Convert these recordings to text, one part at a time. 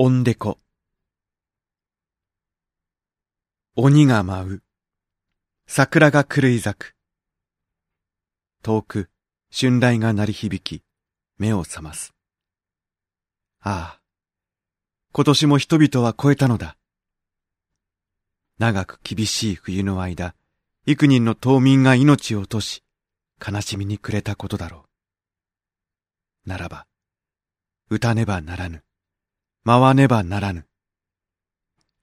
おんでこ。鬼が舞う。桜が狂い咲く。遠く、春雷が鳴り響き、目を覚ます。ああ、今年も人々は超えたのだ。長く厳しい冬の間、幾人の島民が命を落とし、悲しみに暮れたことだろう。ならば、歌ねばならぬ。回ねばならぬ。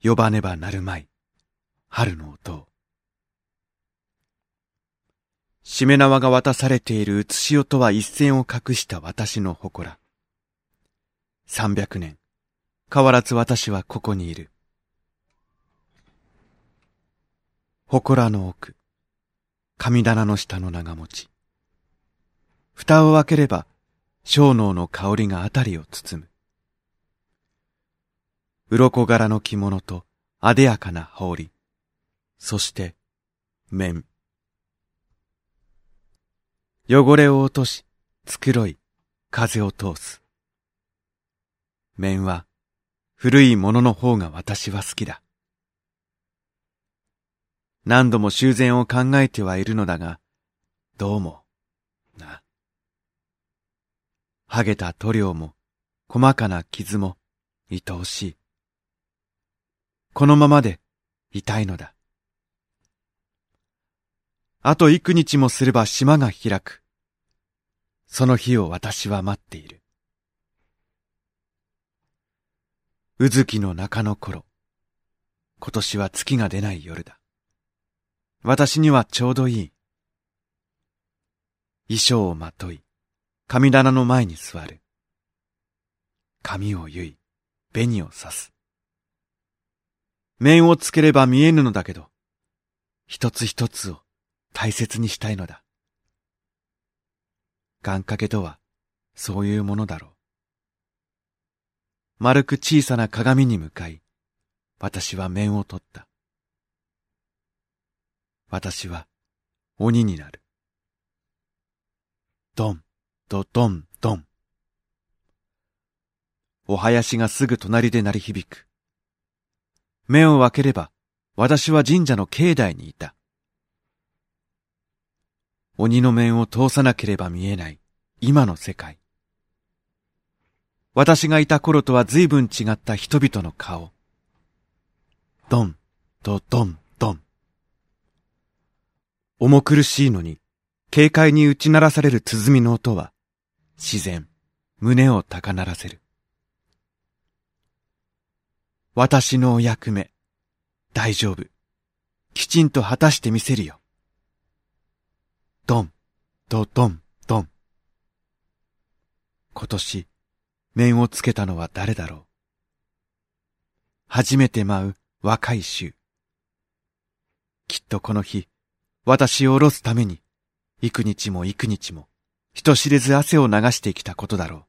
呼ばねばなるまい。春の音を。しめ縄が渡されている写し代とは一線を隠した私の祠。三百年、変わらず私はここにいる。祠の奥、神棚の下の長持ち。蓋を開ければ、小脳の香りがあたりを包む。鱗柄の着物とあでやかな羽織。そして、面。汚れを落とし、繕い、風を通す。面は、古いものの方が私は好きだ。何度も修繕を考えてはいるのだが、どうも、な。はげた塗料も、細かな傷も、愛おしい。このままでいたいのだ。あと幾日もすれば島が開く。その日を私は待っている。うずきの中の頃、今年は月が出ない夜だ。私にはちょうどいい。衣装をまとい、神棚の前に座る。髪を結い、紅を刺す。面をつければ見えぬのだけど、一つ一つを大切にしたいのだ。願掛けとは、そういうものだろう。丸く小さな鏡に向かい、私は面を取った。私は鬼になる。ドン、ドドン、ドン。お囃子がすぐ隣で鳴り響く。目を開ければ、私は神社の境内にいた。鬼の面を通さなければ見えない今の世界。私がいた頃とは随分違った人々の顔。ドン、とドン、ドン。重苦しいのに、軽快に打ち鳴らされる鼓の音は、自然、胸を高鳴らせる。私のお役目、大丈夫。きちんと果たしてみせるよ。ドン、ドドン、ドン。今年、面をつけたのは誰だろう。初めて舞う若い衆。きっとこの日、私を下ろすために、幾日も幾日も、人知れず汗を流してきたことだろう。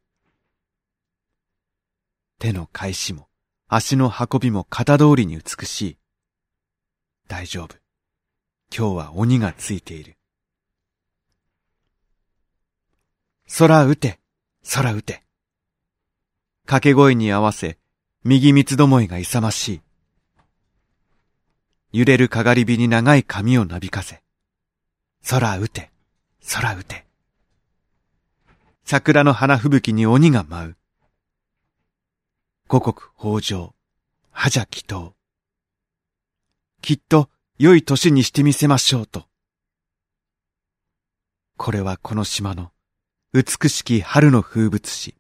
手の返しも、足の運びも型通りに美しい。大丈夫。今日は鬼がついている。空打て、空打て。掛け声に合わせ、右三つどもえが勇ましい。揺れるかがり火に長い髪をなびかせ。空打て、空打て。桜の花吹雪に鬼が舞う。五穀豊穣、覇者祈祷。きっと良い年にしてみせましょうと。これはこの島の美しき春の風物詩。